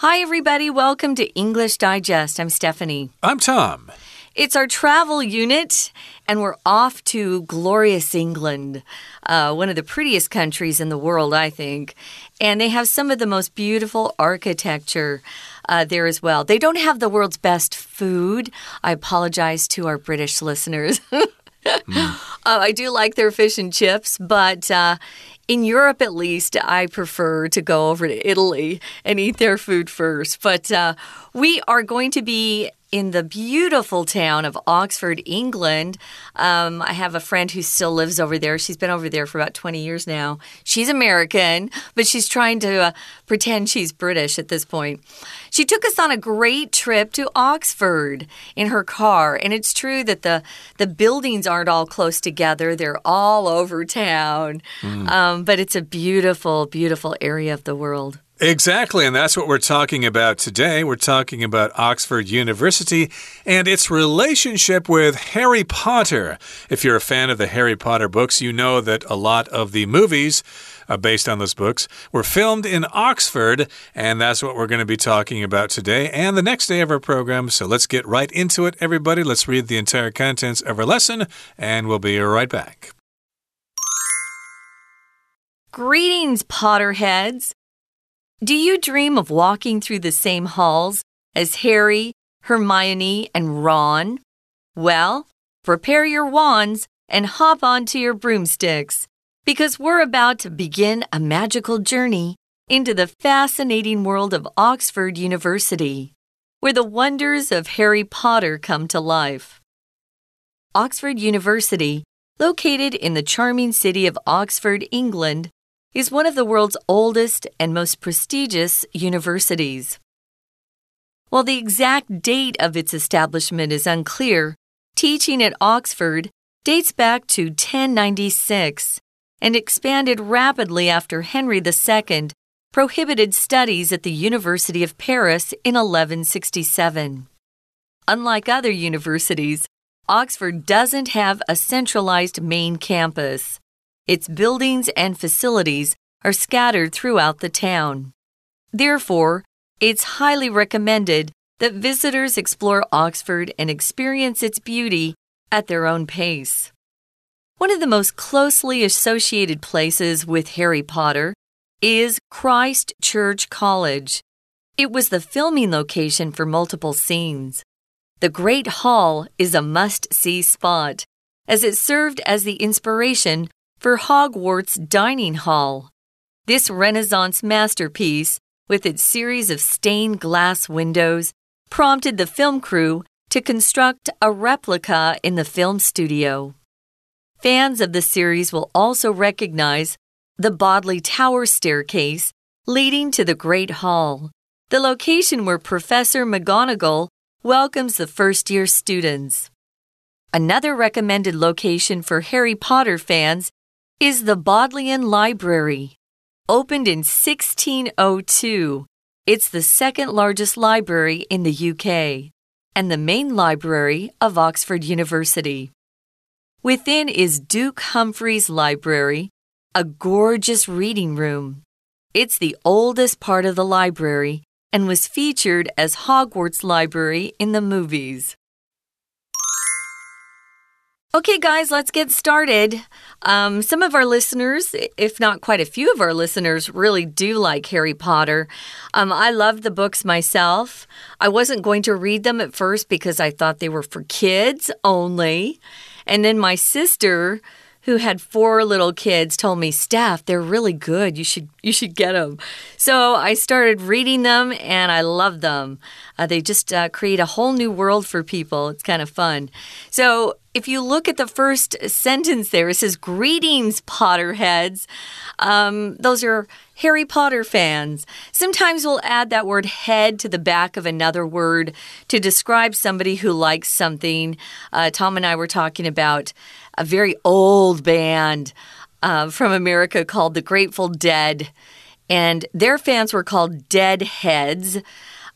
Hi, everybody. Welcome to English Digest. I'm Stephanie. I'm Tom. It's our travel unit, and we're off to glorious England, uh, one of the prettiest countries in the world, I think. And they have some of the most beautiful architecture uh, there as well. They don't have the world's best food. I apologize to our British listeners. mm. uh, I do like their fish and chips, but uh, in Europe, at least, I prefer to go over to Italy and eat their food first. But uh, we are going to be in the beautiful town of Oxford, England. Um, I have a friend who still lives over there. She's been over there for about 20 years now. She's American, but she's trying to uh, pretend she's British at this point. She took us on a great trip to Oxford in her car. And it's true that the, the buildings aren't all close together, they're all over town. Mm. Um, but it's a beautiful, beautiful area of the world. Exactly, and that's what we're talking about today. We're talking about Oxford University and its relationship with Harry Potter. If you're a fan of the Harry Potter books, you know that a lot of the movies uh, based on those books were filmed in Oxford, and that's what we're going to be talking about today and the next day of our program. So let's get right into it, everybody. Let's read the entire contents of our lesson, and we'll be right back. Greetings, Potterheads. Do you dream of walking through the same halls as Harry, Hermione, and Ron? Well, prepare your wands and hop onto your broomsticks because we're about to begin a magical journey into the fascinating world of Oxford University, where the wonders of Harry Potter come to life. Oxford University, located in the charming city of Oxford, England, is one of the world's oldest and most prestigious universities. While the exact date of its establishment is unclear, teaching at Oxford dates back to 1096 and expanded rapidly after Henry II prohibited studies at the University of Paris in 1167. Unlike other universities, Oxford doesn't have a centralized main campus. Its buildings and facilities are scattered throughout the town. Therefore, it's highly recommended that visitors explore Oxford and experience its beauty at their own pace. One of the most closely associated places with Harry Potter is Christ Church College. It was the filming location for multiple scenes. The Great Hall is a must see spot, as it served as the inspiration for Hogwarts Dining Hall. This Renaissance masterpiece, with its series of stained glass windows, prompted the film crew to construct a replica in the film studio. Fans of the series will also recognize the Bodley Tower staircase leading to the Great Hall, the location where Professor McGonagall welcomes the first year students. Another recommended location for Harry Potter fans is the Bodleian Library. Opened in 1602, it's the second largest library in the UK and the main library of Oxford University. Within is Duke Humphrey's Library, a gorgeous reading room. It's the oldest part of the library and was featured as Hogwarts Library in the movies. Okay, guys, let's get started. Um, some of our listeners, if not quite a few of our listeners, really do like Harry Potter. Um, I love the books myself. I wasn't going to read them at first because I thought they were for kids only. And then my sister, who had four little kids told me, "Steph, they're really good. You should you should get them." So I started reading them, and I love them. Uh, they just uh, create a whole new world for people. It's kind of fun. So if you look at the first sentence there, it says, Greetings, Potterheads. Um, those are Harry Potter fans. Sometimes we'll add that word head to the back of another word to describe somebody who likes something. Uh, Tom and I were talking about a very old band uh, from America called the Grateful Dead, and their fans were called Deadheads.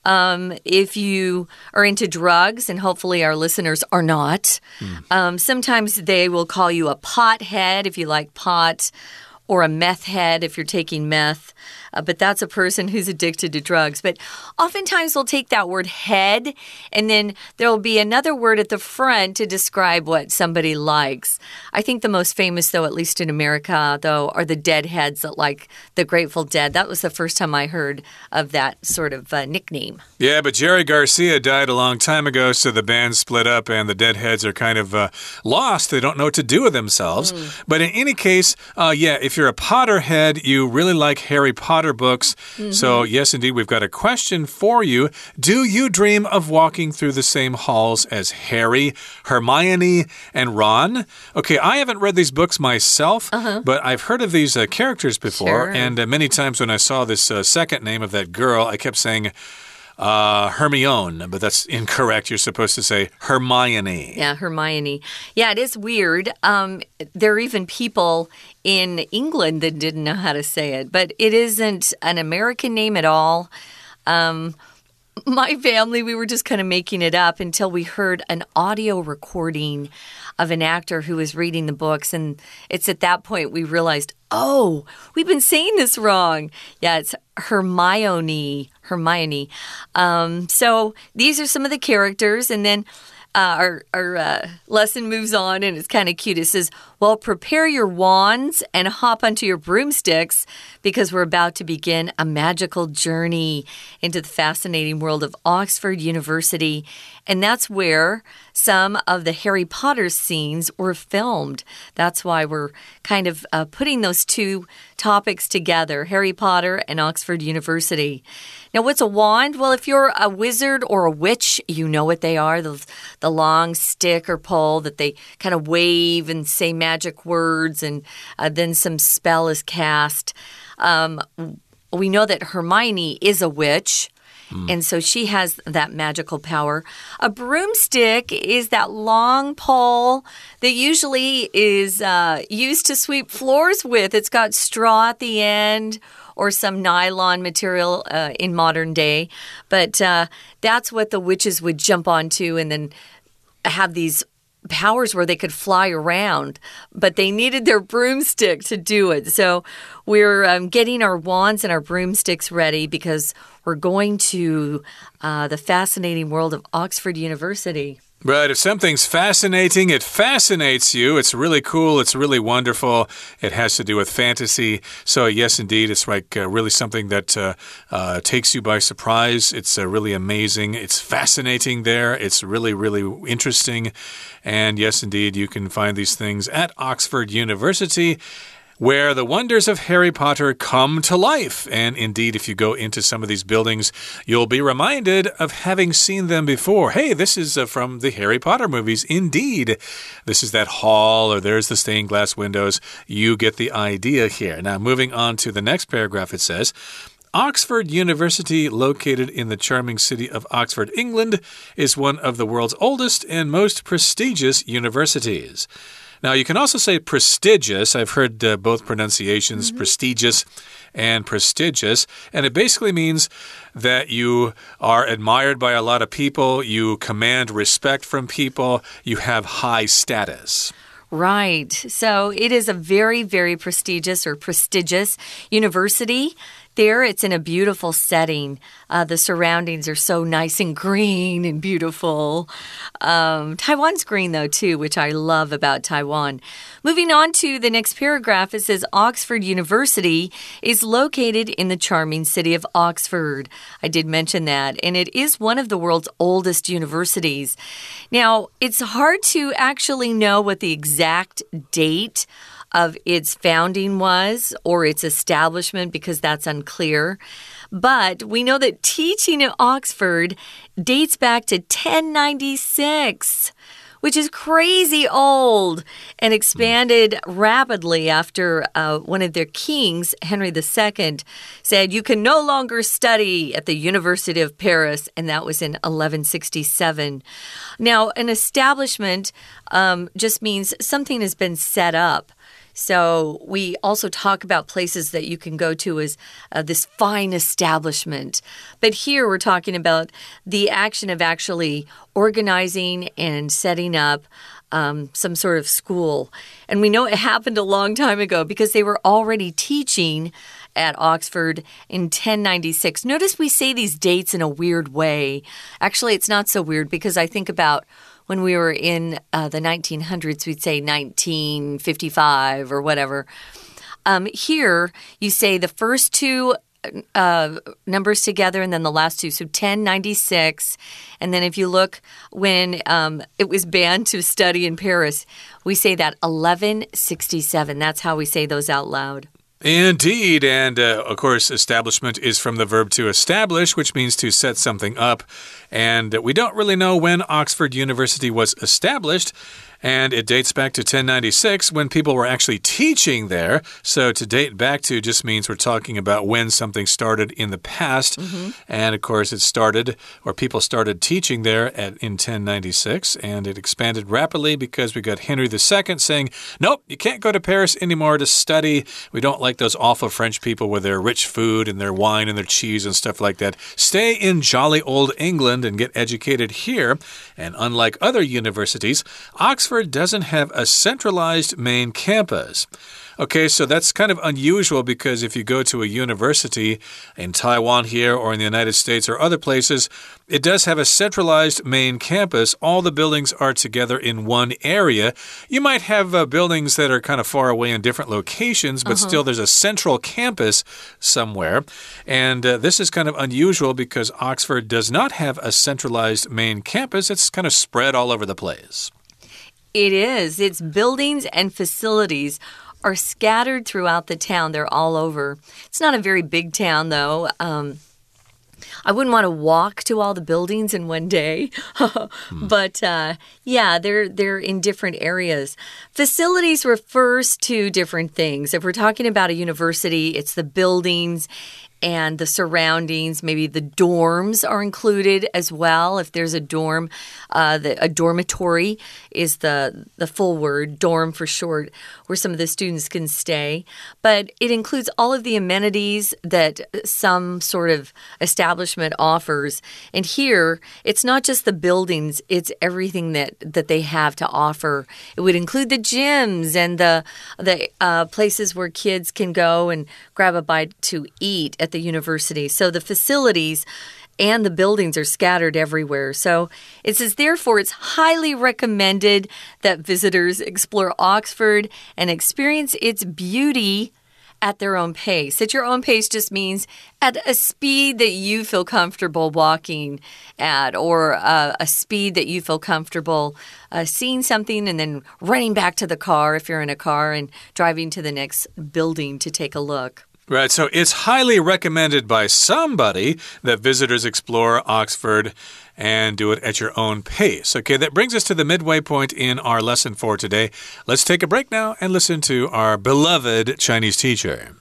Um, if you are into drugs, and hopefully our listeners are not, mm. um, sometimes they will call you a pothead if you like pot or a meth head if you're taking meth. Uh, but that's a person who's addicted to drugs. But oftentimes we'll take that word head and then there'll be another word at the front to describe what somebody likes. I think the most famous, though, at least in America, though, are the deadheads that like the Grateful Dead. That was the first time I heard of that sort of uh, nickname. Yeah, but Jerry Garcia died a long time ago, so the band split up and the deadheads are kind of uh, lost. They don't know what to do with themselves. Mm. But in any case, uh, yeah, if you're a Potterhead, you really like Harry Potter books. Mm -hmm. So, yes, indeed, we've got a question for you. Do you dream of walking through the same halls as Harry, Hermione, and Ron? Okay, I haven't read these books myself, uh -huh. but I've heard of these uh, characters before. Sure. And uh, many times when I saw this uh, second name of that girl, I kept saying, uh, Hermione, but that's incorrect. You're supposed to say Hermione. Yeah, Hermione. Yeah, it is weird. Um, there are even people in England that didn't know how to say it, but it isn't an American name at all. Um, my family, we were just kind of making it up until we heard an audio recording of an actor who was reading the books. And it's at that point we realized, oh, we've been saying this wrong. Yeah, it's Hermione. Hermione. Um, so these are some of the characters. And then uh, our, our uh, lesson moves on and it's kind of cute. It says, Well, prepare your wands and hop onto your broomsticks because we're about to begin a magical journey into the fascinating world of Oxford University. And that's where some of the Harry Potter scenes were filmed. That's why we're kind of uh, putting those two topics together Harry Potter and Oxford University. Now, what's a wand? Well, if you're a wizard or a witch, you know what they are the, the long stick or pole that they kind of wave and say magic words, and uh, then some spell is cast. Um, we know that Hermione is a witch. Mm. And so she has that magical power. A broomstick is that long pole that usually is uh, used to sweep floors with. It's got straw at the end or some nylon material uh, in modern day. But uh, that's what the witches would jump onto and then have these powers where they could fly around, but they needed their broomstick to do it. So we're um, getting our wands and our broomsticks ready because we're going to uh, the fascinating world of Oxford University. Right. If something's fascinating, it fascinates you. It's really cool. It's really wonderful. It has to do with fantasy. So, yes, indeed, it's like uh, really something that uh, uh, takes you by surprise. It's uh, really amazing. It's fascinating there. It's really, really interesting. And yes, indeed, you can find these things at Oxford University where the wonders of Harry Potter come to life. And indeed, if you go into some of these buildings, you'll be reminded of having seen them before. Hey, this is uh, from the Harry Potter movies. Indeed, this is that hall, or there's the stained glass windows. You get the idea here. Now, moving on to the next paragraph, it says, Oxford University, located in the charming city of Oxford, England, is one of the world's oldest and most prestigious universities. Now, you can also say prestigious. I've heard uh, both pronunciations, mm -hmm. prestigious and prestigious. And it basically means that you are admired by a lot of people, you command respect from people, you have high status. Right. So it is a very, very prestigious or prestigious university there, it's in a beautiful setting. Uh, the surroundings are so nice and green and beautiful. Um, Taiwan's green, though, too, which I love about Taiwan. Moving on to the next paragraph, it says Oxford University is located in the charming city of Oxford. I did mention that, and it is one of the world's oldest universities. Now, it's hard to actually know what the exact date of its founding was or its establishment because that's unclear. But we know that teaching at Oxford dates back to 1096 which is crazy old and expanded rapidly after uh, one of their kings, Henry II, said, You can no longer study at the University of Paris, and that was in 1167. Now, an establishment um, just means something has been set up. So we also talk about places that you can go to as uh, this fine establishment. But here we're talking about the action of actually organizing and setting up um, some sort of school. And we know it happened a long time ago because they were already teaching at Oxford in 1096. Notice we say these dates in a weird way. Actually, it's not so weird because I think about when we were in uh, the 1900s, we'd say 1955 or whatever. Um, here, you say the first two uh, numbers together and then the last two. So 1096. And then if you look when um, it was banned to study in Paris, we say that 1167. That's how we say those out loud. Indeed. And uh, of course, establishment is from the verb to establish, which means to set something up. And we don't really know when Oxford University was established and it dates back to 1096 when people were actually teaching there. So to date back to just means we're talking about when something started in the past. Mm -hmm. And of course, it started, or people started teaching there at, in 1096, and it expanded rapidly because we got Henry II saying, Nope, you can't go to Paris anymore to study. We don't like those awful French people with their rich food and their wine and their cheese and stuff like that. Stay in jolly old England and get educated here. And unlike other universities, Oxford Oxford doesn't have a centralized main campus. Okay, so that's kind of unusual because if you go to a university in Taiwan here or in the United States or other places, it does have a centralized main campus. All the buildings are together in one area. You might have uh, buildings that are kind of far away in different locations, but uh -huh. still there's a central campus somewhere. And uh, this is kind of unusual because Oxford does not have a centralized main campus, it's kind of spread all over the place. It is. Its buildings and facilities are scattered throughout the town. They're all over. It's not a very big town, though. Um, I wouldn't want to walk to all the buildings in one day, hmm. but uh, yeah, they're they're in different areas. Facilities refers to different things. If we're talking about a university, it's the buildings and the surroundings. Maybe the dorms are included as well. If there's a dorm, uh, the, a dormitory is the the full word, dorm for short, where some of the students can stay. But it includes all of the amenities that some sort of establishment offers. And here, it's not just the buildings; it's everything that that they have to offer. It would include the gyms and the the uh, places where kids can go and grab a bite to eat at the university. So the facilities and the buildings are scattered everywhere. So it says, therefore, it's highly recommended that visitors explore Oxford and experience its beauty at their own pace. At your own pace just means at a speed that you feel comfortable walking at, or uh, a speed that you feel comfortable uh, seeing something and then running back to the car if you're in a car and driving to the next building to take a look. Right, so it's highly recommended by somebody that visitors explore Oxford and do it at your own pace. Okay, that brings us to the midway point in our lesson for today. Let's take a break now and listen to our beloved Chinese teacher.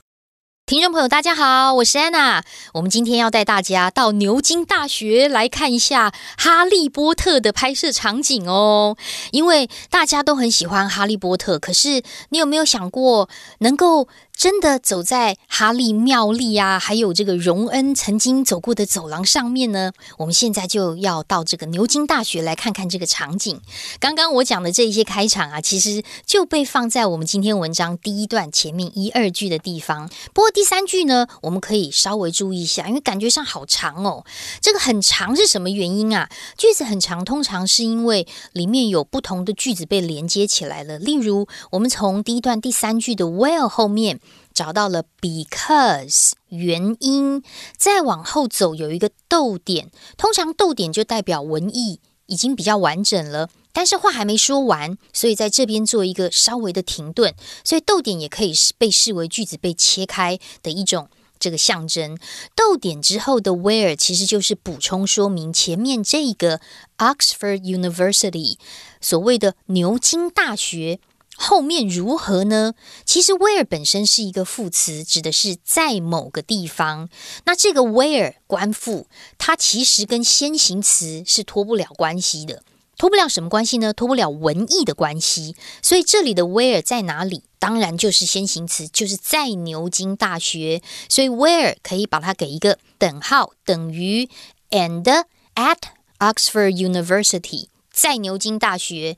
听众朋友，大家好，我是安娜。我们今天要带大家到牛津大学来看一下《哈利波特》的拍摄场景哦。因为大家都很喜欢《哈利波特》，可是你有没有想过，能够 真的走在哈利妙丽啊，还有这个荣恩曾经走过的走廊上面呢？我们现在就要到这个牛津大学来看看这个场景。刚刚我讲的这一些开场啊，其实就被放在我们今天文章第一段前面一二句的地方。不过第三句呢，我们可以稍微注意一下，因为感觉上好长哦。这个很长是什么原因啊？句子很长，通常是因为里面有不同的句子被连接起来了。例如，我们从第一段第三句的 well 后面。找到了 because 原因，再往后走有一个逗点，通常逗点就代表文意已经比较完整了，但是话还没说完，所以在这边做一个稍微的停顿，所以逗点也可以被视为句子被切开的一种这个象征。逗点之后的 where 其实就是补充说明前面这个 Oxford University 所谓的牛津大学。后面如何呢？其实 where 本身是一个副词，指的是在某个地方。那这个 where 关复，它其实跟先行词是脱不了关系的。脱不了什么关系呢？脱不了文意的关系。所以这里的 where 在哪里？当然就是先行词，就是在牛津大学。所以 where 可以把它给一个等号，等于 and at Oxford University。在牛津大学，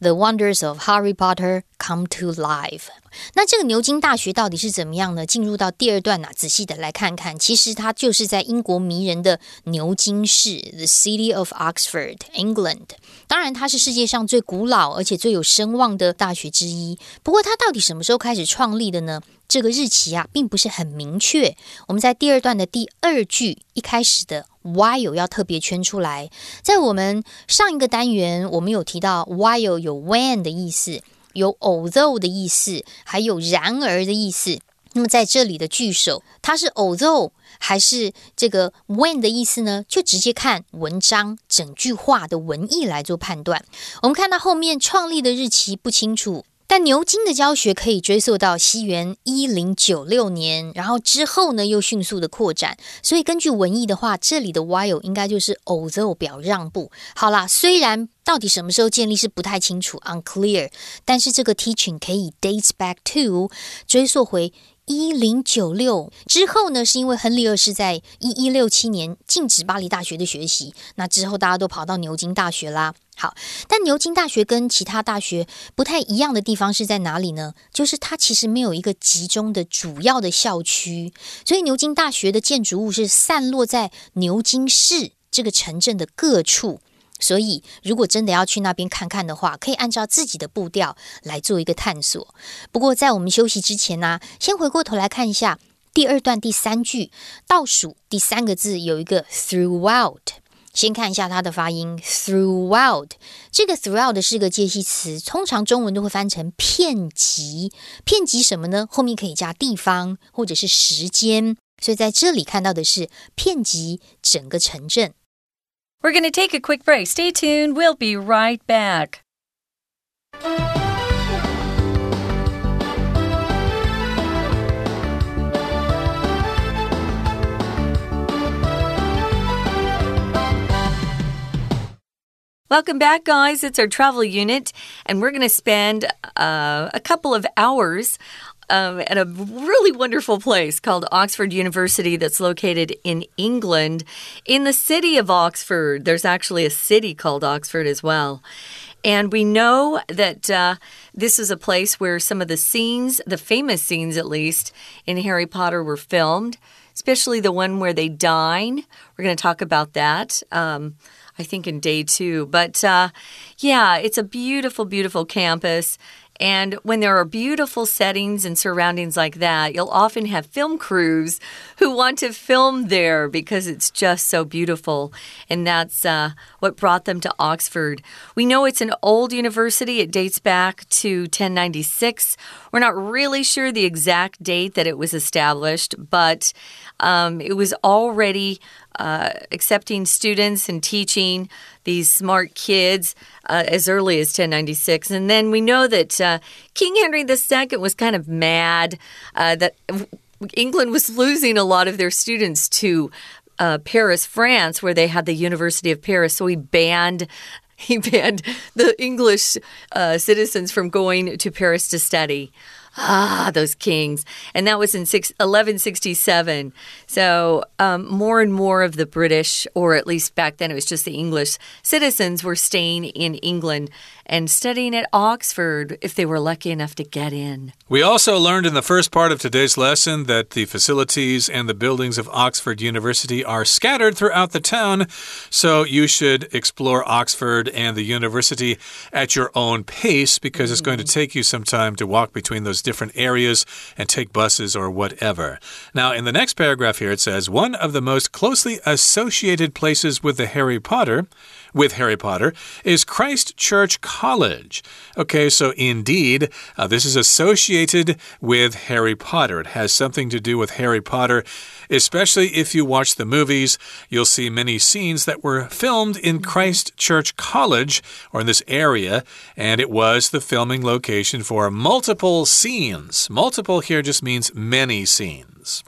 The Wonders of Harry Potter Come to Life。 那这个牛津大学到底是怎么样呢？进入到第二段呢，仔细的来看看，其实它就是在英国迷人的牛津市，The City of Oxford, England。当然，它是世界上最古老而且最有声望的大学之一。不过，它到底什么时候开始创立的呢？这个日期啊，并不是很明确。我们在第二段的第二句一开始的 while 要特别圈出来。在我们上一个单元，我们有提到 while 有 when 的意思，有 although 的意思，还有然而的意思。那么在这里的句首，它是 although 还是这个 when 的意思呢？就直接看文章整句话的文意来做判断。我们看到后面创立的日期不清楚。但牛津的教学可以追溯到西元一零九六年，然后之后呢又迅速的扩展，所以根据文意的话，这里的 while 应该就是 although 表让步。好啦，虽然到底什么时候建立是不太清楚，unclear，但是这个 teaching 可以 dates back to 追溯回。一零九六之后呢，是因为亨利二世在一一六七年禁止巴黎大学的学习，那之后大家都跑到牛津大学啦。好，但牛津大学跟其他大学不太一样的地方是在哪里呢？就是它其实没有一个集中的主要的校区，所以牛津大学的建筑物是散落在牛津市这个城镇的各处。所以，如果真的要去那边看看的话，可以按照自己的步调来做一个探索。不过，在我们休息之前呢，先回过头来看一下第二段第三句倒数第三个字有一个 throughout。先看一下它的发音，throughout。这个 throughout 是个介系词，通常中文都会翻成遍及。遍及什么呢？后面可以加地方或者是时间。所以在这里看到的是遍及整个城镇。We're going to take a quick break. Stay tuned. We'll be right back. Welcome back, guys. It's our travel unit, and we're going to spend uh, a couple of hours um, at a really wonderful place called Oxford University that's located in England. In the city of Oxford, there's actually a city called Oxford as well. And we know that uh, this is a place where some of the scenes, the famous scenes at least, in Harry Potter were filmed, especially the one where they dine. We're going to talk about that. Um, I think in day two. But uh, yeah, it's a beautiful, beautiful campus. And when there are beautiful settings and surroundings like that, you'll often have film crews who want to film there because it's just so beautiful. And that's uh, what brought them to Oxford. We know it's an old university, it dates back to 1096. We're not really sure the exact date that it was established, but um, it was already uh, accepting students and teaching these smart kids uh, as early as 1096. And then we know that uh, King Henry II was kind of mad uh, that England was losing a lot of their students to uh, Paris, France, where they had the University of Paris. So he banned he banned the English uh, citizens from going to Paris to study. Ah, those kings. And that was in six, 1167. So, um, more and more of the British, or at least back then it was just the English citizens, were staying in England and studying at Oxford if they were lucky enough to get in. We also learned in the first part of today's lesson that the facilities and the buildings of Oxford University are scattered throughout the town, so you should explore Oxford and the university at your own pace because it's going to mm-hmm. take you some time to walk between those different areas and take buses or whatever. Now, in the next paragraph here, it says one of the most closely associated places with the Harry Potter with Harry Potter is Christ Church College. Okay, so indeed, uh, this is associated with Harry Potter. It has something to do with Harry Potter, especially if you watch the movies. You'll see many scenes that were filmed in Christ Church College or in this area, and it was the filming location for multiple scenes. Multiple here just means many scenes.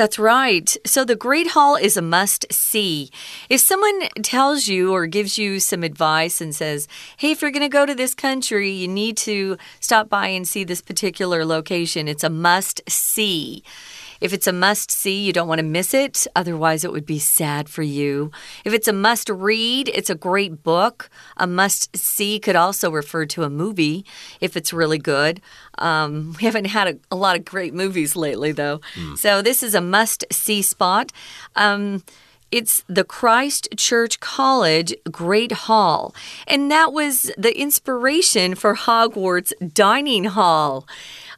That's right. So the Great Hall is a must see. If someone tells you or gives you some advice and says, hey, if you're going to go to this country, you need to stop by and see this particular location, it's a must see. If it's a must see, you don't want to miss it. Otherwise, it would be sad for you. If it's a must read, it's a great book. A must see could also refer to a movie if it's really good. Um, we haven't had a, a, lot of great movies lately, though. Mm. So this is a must see spot. Um, it's the Christ Church College Great Hall. And that was the inspiration for Hogwarts Dining Hall.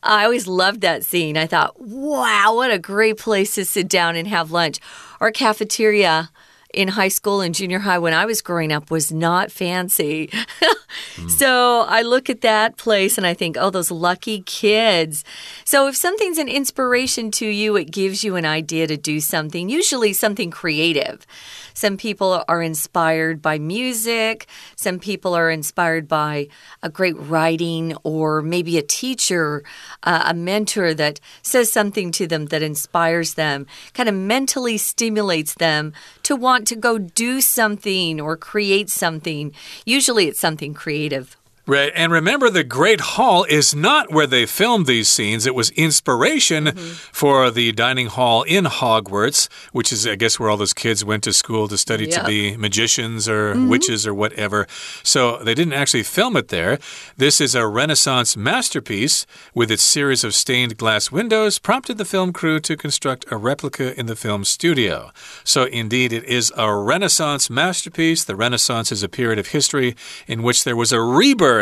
I always loved that scene. I thought, wow, what a great place to sit down and have lunch. Our cafeteria in high school and junior high when I was growing up was not fancy. mm. So I look at that place and I think, oh, those lucky kids. So if something's an inspiration to you, it gives you an idea to do something, usually something creative. Some people are inspired by music. Some people are inspired by a great writing or maybe a teacher, uh, a mentor that says something to them that inspires them, kind of mentally stimulates them to want to go do something or create something. Usually it's something creative. Right. And remember, the Great Hall is not where they filmed these scenes. It was inspiration mm -hmm. for the dining hall in Hogwarts, which is, I guess, where all those kids went to school to study yep. to be magicians or mm -hmm. witches or whatever. So they didn't actually film it there. This is a Renaissance masterpiece with its series of stained glass windows, prompted the film crew to construct a replica in the film studio. So, indeed, it is a Renaissance masterpiece. The Renaissance is a period of history in which there was a rebirth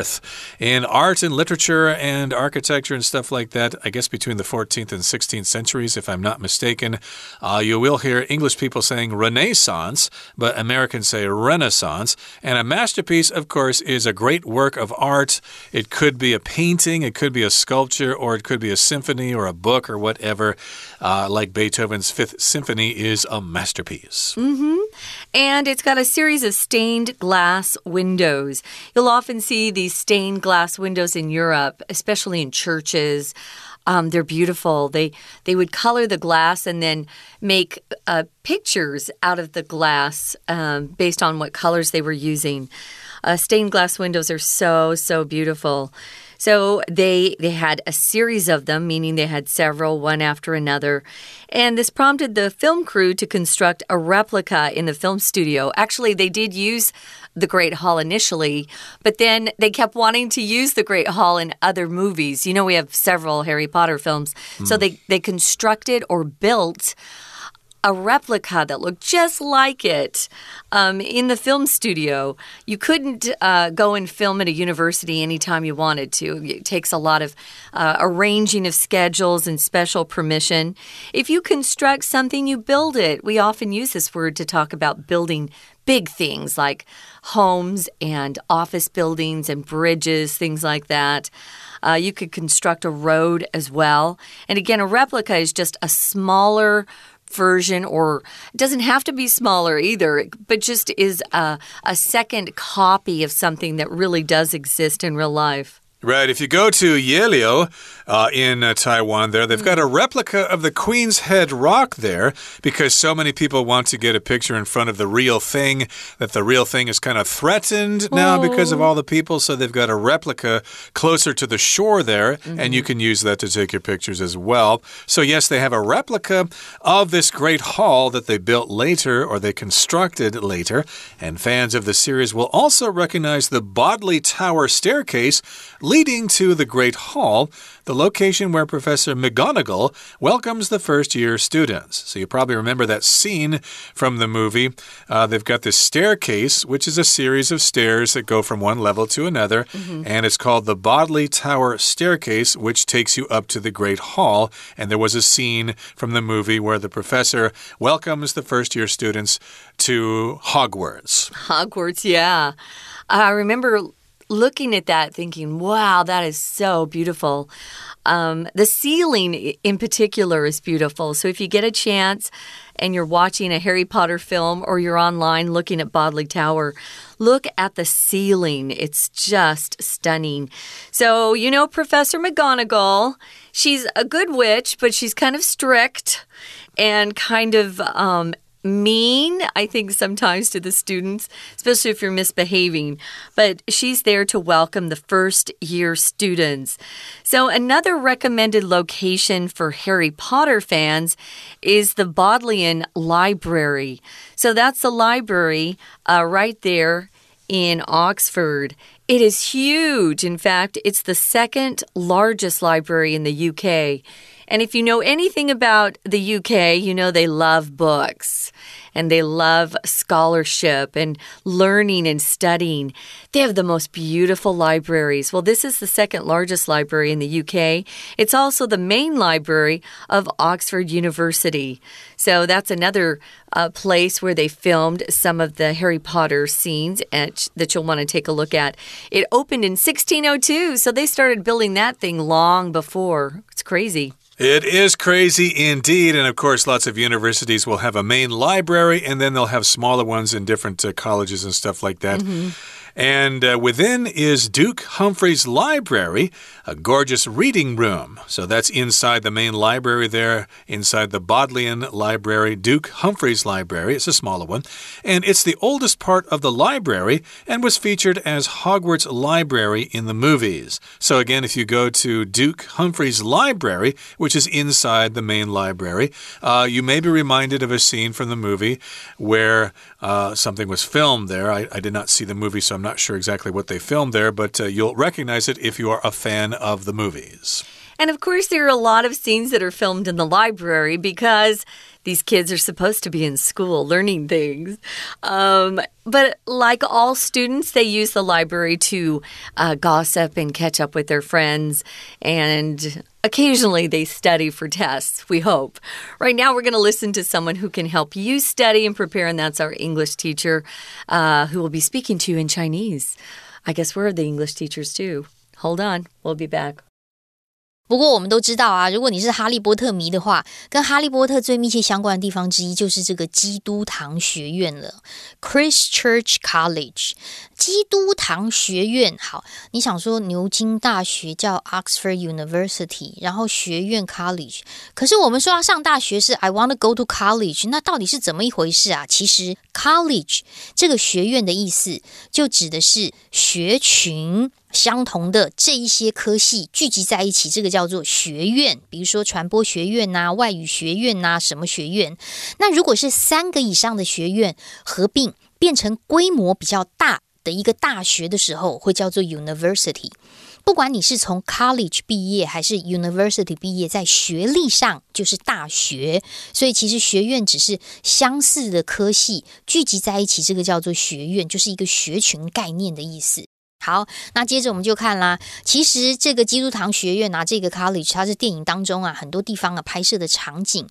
in art and literature and architecture and stuff like that, I guess between the 14th and 16th centuries, if I'm not mistaken. Uh, you will hear English people saying Renaissance, but Americans say Renaissance. And a masterpiece, of course, is a great work of art. It could be a painting, it could be a sculpture, or it could be a symphony or a book or whatever. Uh, like Beethoven's Fifth Symphony is a masterpiece. Mm -hmm. And it's got a series of stained glass windows. You'll often see these stained glass windows in Europe, especially in churches. Um, they're beautiful. They they would color the glass and then make uh, pictures out of the glass um, based on what colors they were using. Uh, stained glass windows are so so beautiful. So they they had a series of them, meaning they had several one after another. And this prompted the film crew to construct a replica in the film studio. Actually, they did use the Great Hall initially, but then they kept wanting to use the Great Hall in other movies. You know, we have several Harry Potter films. Mm. So hmm. they, they constructed or built a replica that looked just like it um, in the film studio. You couldn't uh, go and film at a university anytime you wanted to. It takes a lot of uh, arranging of schedules and special permission. If you construct something, you build it. We often use this word to talk about building big things like homes and office buildings and bridges, things like that. Uh, you could construct a road as well. And again, a replica is just a smaller version, or doesn't have to be smaller either, but just is a, a second copy of something that really does exist in real life. Right. If you go to Yehliu uh, in uh, Taiwan, there, they've got a replica of the Queen's Head Rock there because so many people want to get a picture in front of the real thing that the real thing is kind of threatened now oh. because of all the people. So they've got a replica closer to the shore there, mm -hmm. and you mm-hmm. can use that to take your pictures as well. So, yes, they have a replica of this great hall that they built later or they constructed later. And fans of the series will also recognize the Bodley Tower staircase leading to the Great Hall, the location where Professor McGonagall welcomes the first year students. So you probably remember that scene from the movie. Uh, they've got this staircase, which is a series of stairs that go from one level to another, mm -hmm. and it's called the Bodley Tower Staircase, which takes you up to the Great Hall. And there was a scene from the movie where the professor welcomes the first year students to Hogwarts. Hogwarts, yeah. I remember looking at that thinking, wow, that is so beautiful. Um, the ceiling in particular is beautiful. So if you get a chance and you're watching a Harry Potter film or you're online looking at Bodley Tower, look at the ceiling. It's just stunning. So, you know, Professor McGonagall, she's a good witch, but she's kind of strict and kind of um, mean, I think, sometimes to the students, especially if you're misbehaving. But she's there to welcome the first year students. So, another recommended location for Harry Potter fans is the Bodleian Library. So, that's the library uh, right there in Oxford. It is huge. In fact, it's the second largest library in the UK. And if you know anything about the UK, you know they love books and they love scholarship and learning and studying. They have the most beautiful libraries. Well, this is the second largest library in the UK. It's also the main library of Oxford University. So that's another uh, place where they filmed some of the Harry Potter scenes at, that you'll want to take a look at. It opened in 1602, so they started building that thing long before. It's crazy. It is crazy indeed. And of course, lots of universities will have a main library and then they'll have smaller ones in different uh, colleges and stuff like that. Mm -hmm. And uh, within is Duke Humphreys Library, a gorgeous reading room. So that's inside the main library there, inside the Bodleian Library, Duke Humphreys Library. It's a smaller one. And it's the oldest part of the library and was featured as Hogwarts Library in the movies. So again, if you go to Duke Humphreys Library, which is inside the main library, uh, you may be reminded of a scene from the movie where uh, something was filmed there. I, I, did not see the movie, so I'm not sure exactly what they filmed there, but uh, you'll recognize it if you are a fan of the movies. And of course, there are a lot of scenes that are filmed in the library because these kids are supposed to be in school learning things. Um, but like all students, they use the library to uh, gossip and catch up with their friends. And occasionally they study for tests, we hope. Right now, we're going to listen to someone who can help you study and prepare, and that's our English teacher uh, who will be speaking to you in Chinese. I guess we're the English teachers too. Hold on, we'll be back. 不过我们都知道啊，如果你是哈利波特迷的话，跟哈利波特最密切相关的地方之一就是这个基督堂学院了，Christ Church College， 基督堂学院。好，你想说牛津大学叫 Oxford University，然后学院 College，可是我们说要上大学是 I want to go to college，那到底是怎么一回事啊？其实 College 这个学院的意思就指的是学群。相同的这一些科系聚集在一起，这个叫做学院。比如说传播学院呐、外语学院呐、什么学院。那如果是三个以上的学院合并变成规模比较大的一个大学的时候，会叫做 university。不管你是从 college 毕业还是 university 毕业，在学历上就是大学。所以其实学院只是相似的科系聚集在一起，这个叫做学院，就是一个学群概念的意思。好，那接着我们就看啦。其实这个基督堂学院啊，这个 college 它是电影当中啊很多地方啊拍摄的场景。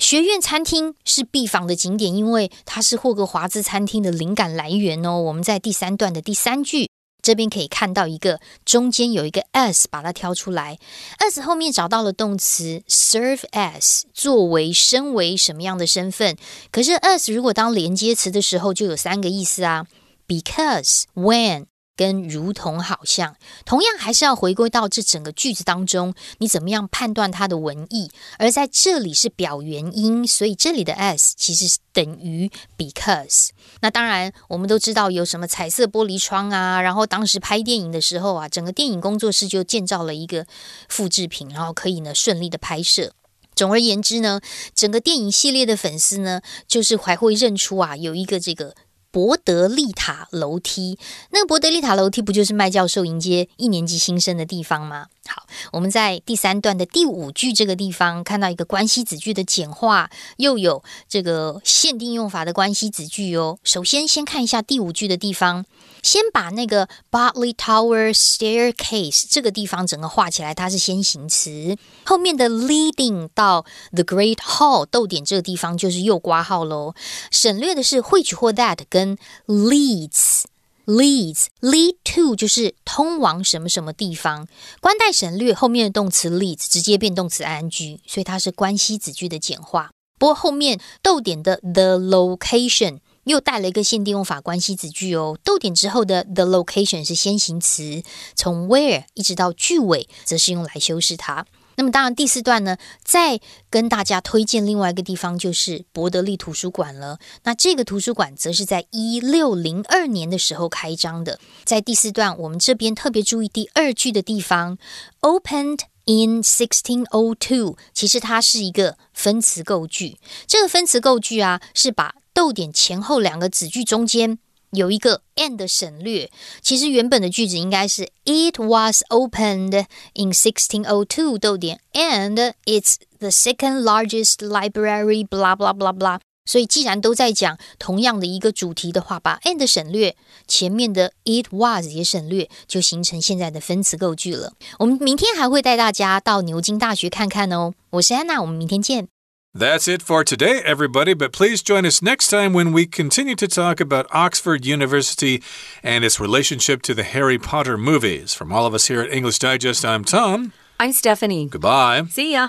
学院餐厅是必访的景点，因为它是霍格华兹餐厅的灵感来源哦。我们在第三段的第三句这边可以看到一个中间有一个 s，把它挑出来。s 后面找到了动词 serve as，作为、身为什么样的身份？可是 s 如果当连接词的时候，就有三个意思啊：because、when。跟如同好像，同样还是要回归到这整个句子当中，你怎么样判断它的文意？而在这里是表原因，所以这里的 s 其实是等于 because。那当然，我们都知道有什么彩色玻璃窗啊，然后当时拍电影的时候啊，整个电影工作室就建造了一个复制品，然后可以呢顺利的拍摄。总而言之呢，整个电影系列的粉丝呢，就是还会认出啊，有一个这个。博德利塔楼梯，那个博德利塔楼梯不就是麦教授迎接一年级新生的地方吗？好，我们在第三段的第五句这个地方看到一个关系子句的简化，又有这个限定用法的关系子句哦。首先，先看一下第五句的地方。先把那个 Bartley Tower Staircase 这个地方整个画起来，它是先行词。后面的 leading 到 The Great Hall 逗点这个地方就是右挂号喽。省略的是 which 或 that 跟 leads leads lead to 就是通往什么什么地方。关带省略后面的动词 leads 直接变动词 ing，所以它是关系子句的简化。不过后面逗点的 the location。又带了一个限定用法关系子句哦，逗点之后的 the location 是先行词，从 where 一直到句尾则是用来修饰它。那么当然，第四段呢，再跟大家推荐另外一个地方，就是伯德利图书馆了。那这个图书馆则是在一六零二年的时候开张的。在第四段，我们这边特别注意第二句的地方，opened in sixteen o two，其实它是一个分词构句。这个分词构句啊，是把逗点前后两个子句中间。有一个 and 省略，其实原本的句子应该是 It was opened in 1602逗点 and it's the second largest library blah blah blah blah。所以既然都在讲同样的一个主题的话，把 and 省略，前面的 it was 也省略，就形成现在的分词构句了。我们明天还会带大家到牛津大学看看哦。我是安娜，我们明天见。That's it for today, everybody. But please join us next time when we continue to talk about Oxford University and its relationship to the Harry Potter movies. From all of us here at English Digest, I'm Tom. I'm Stephanie. Goodbye. See ya.